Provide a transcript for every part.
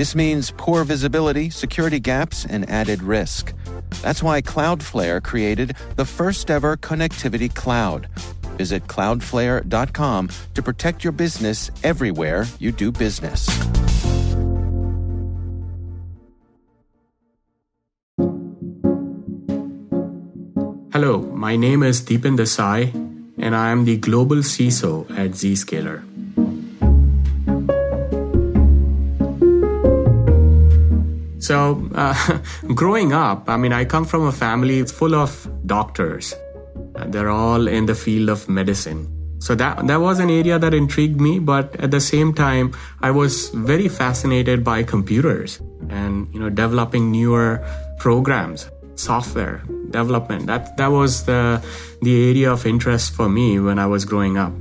This means poor visibility, security gaps, and added risk. That's why Cloudflare created the first ever connectivity cloud. Visit cloudflare.com to protect your business everywhere you do business. Hello, my name is Deepen Desai, and I am the global CISO at Zscaler. So, uh, growing up, I mean, I come from a family full of doctors. They're all in the field of medicine. So that that was an area that intrigued me, but at the same time, I was very fascinated by computers and you know developing newer programs, software development. That that was the the area of interest for me when I was growing up.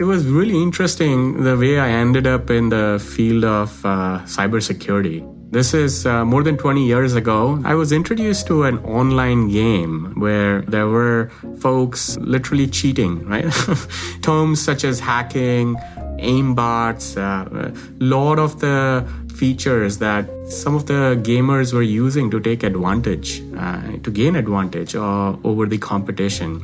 It was really interesting the way I ended up in the field of uh, cybersecurity. This is uh, more than 20 years ago. I was introduced to an online game where there were folks literally cheating, right? Terms such as hacking, aimbots, uh, a lot of the features that some of the gamers were using to take advantage, uh, to gain advantage uh, over the competition.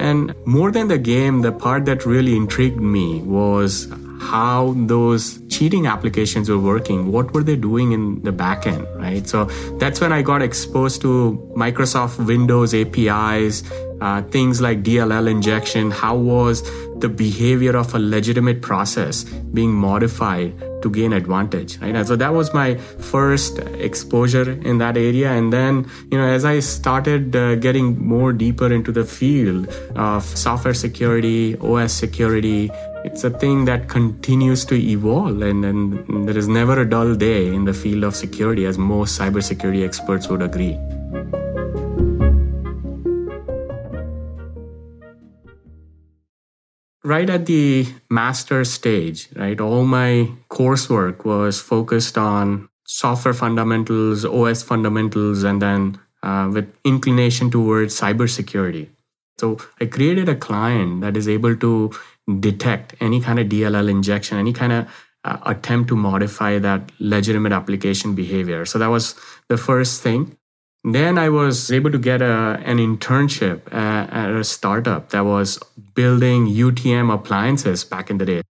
And more than the game, the part that really intrigued me was how those cheating applications were working. What were they doing in the backend, right? So that's when I got exposed to Microsoft Windows APIs, uh, things like DLL injection. How was the behavior of a legitimate process being modified to gain advantage, right? And so that was my first exposure in that area. And then, you know, as I started uh, getting more deeper into the field of software security, OS security, it's a thing that continues to evolve and, and there is never a dull day in the field of security as most cybersecurity experts would agree. Right at the master stage, right, all my coursework was focused on software fundamentals, OS fundamentals, and then uh, with inclination towards cybersecurity. So I created a client that is able to detect any kind of DLL injection, any kind of uh, attempt to modify that legitimate application behavior. So that was the first thing. Then I was able to get a, an internship at, at a startup that was building UTM appliances back in the day.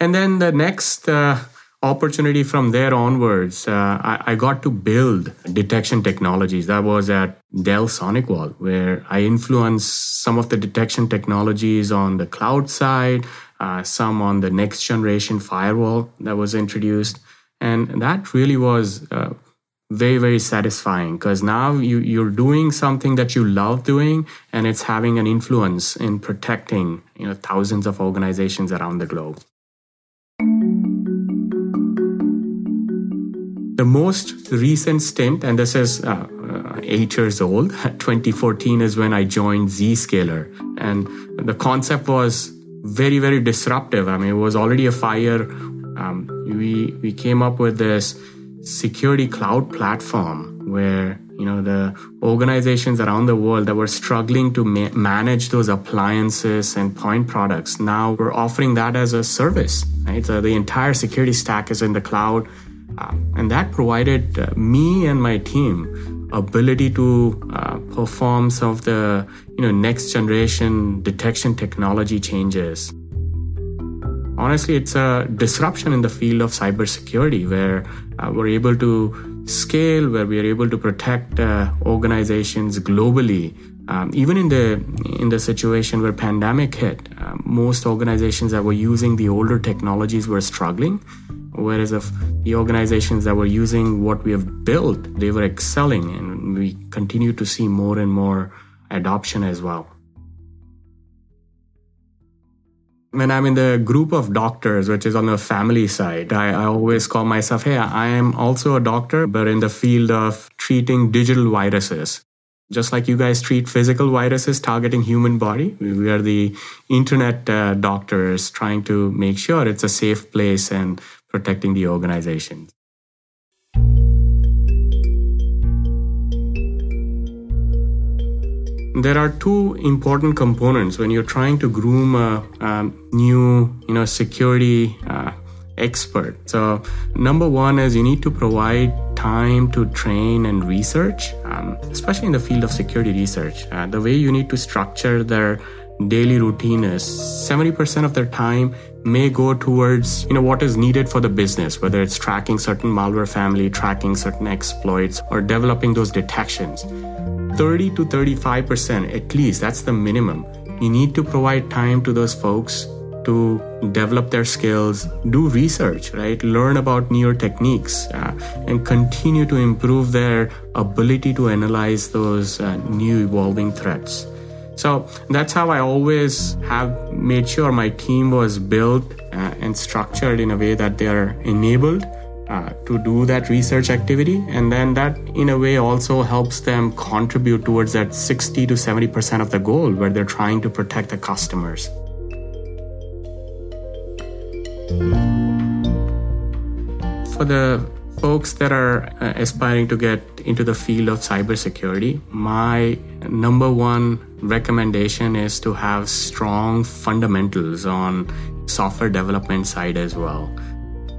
And then the next uh, opportunity from there onwards, uh, I, I, got to build detection technologies. That was at Dell SonicWall, where I influenced some of the detection technologies on the cloud side, uh, some on the next generation firewall that was introduced. And that really was uh, very, very satisfying because now you, you're doing something that you love doing and it's having an influence in protecting you know, thousands of organizations around the globe. The most recent stint, and this is uh, uh, eight years old, 2014 is when I joined Zscaler. And the concept was very, very disruptive. I mean, it was already a fire. Um, we, we came up with this security cloud platform where you know the organizations around the world that were struggling to ma- manage those appliances and point products now we're offering that as a service right so the entire security stack is in the cloud um, and that provided uh, me and my team ability to uh, perform some of the you know next generation detection technology changes. Honestly, it's a disruption in the field of cybersecurity where uh, we're able to scale, where we are able to protect uh, organizations globally. Um, even in the in the situation where pandemic hit, uh, most organizations that were using the older technologies were struggling Whereas if the organizations that were using what we have built, they were excelling and we continue to see more and more adoption as well. When I'm in the group of doctors, which is on the family side, I, I always call myself, hey, I am also a doctor, but in the field of treating digital viruses. Just like you guys treat physical viruses targeting human body, we are the internet uh, doctors trying to make sure it's a safe place and protecting the organization. There are two important components when you're trying to groom a, a new, you know, security uh, expert. So, number one is you need to provide time to train and research, um, especially in the field of security research. Uh, the way you need to structure their daily routine is 70% of their time may go towards you know what is needed for the business whether it's tracking certain malware family tracking certain exploits or developing those detections 30 to 35% at least that's the minimum you need to provide time to those folks to develop their skills, do research, right? Learn about newer techniques uh, and continue to improve their ability to analyze those uh, new evolving threats. So that's how I always have made sure my team was built uh, and structured in a way that they are enabled uh, to do that research activity. And then that, in a way, also helps them contribute towards that 60 to 70% of the goal where they're trying to protect the customers. For the folks that are uh, aspiring to get into the field of cybersecurity, my number one recommendation is to have strong fundamentals on software development side as well.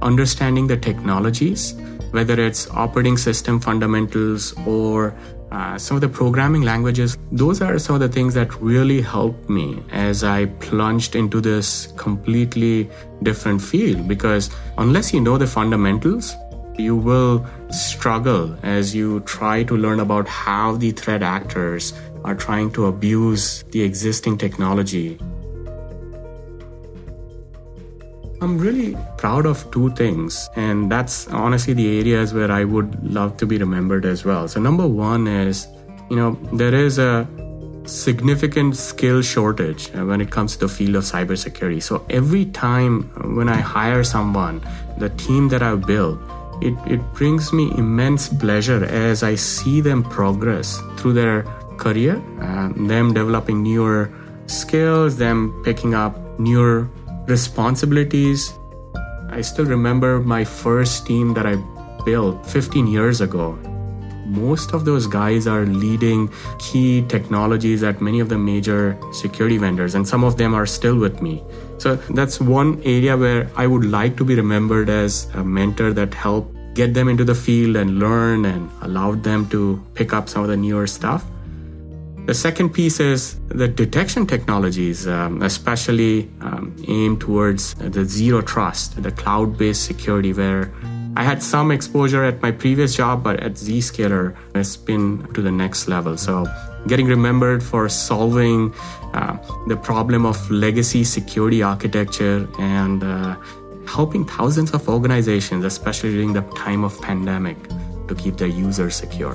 Understanding the technologies, whether it's operating system fundamentals or uh, some of the programming languages, those are some of the things that really helped me as I plunged into this completely different field. Because unless you know the fundamentals, you will struggle as you try to learn about how the threat actors are trying to abuse the existing technology I'm really proud of two things, and that's honestly the areas where I would love to be remembered as well. So, number one is, you know, there is a significant skill shortage uh, when it comes to the field of cybersecurity. So, every time when I hire someone, the team that I've built, it, it brings me immense pleasure as I see them progress through their career, uh, them developing newer skills, them picking up newer responsibilities. I still remember my first team that I built 15 years ago. Most of those guys are leading key technologies at many of the major security vendors, and some of them are still with me. So that's one area where I would like to be remembered as a mentor that helped get them into the field and learn and allowed them to pick up some of the newer stuff. The second piece is the detection technologies, um, especially um, aimed towards the zero trust, the cloud based security, where I had some exposure at my previous job, but at Zscaler, it's been to the next level. So, getting remembered for solving uh, the problem of legacy security architecture and uh, helping thousands of organizations, especially during the time of pandemic, to keep their users secure.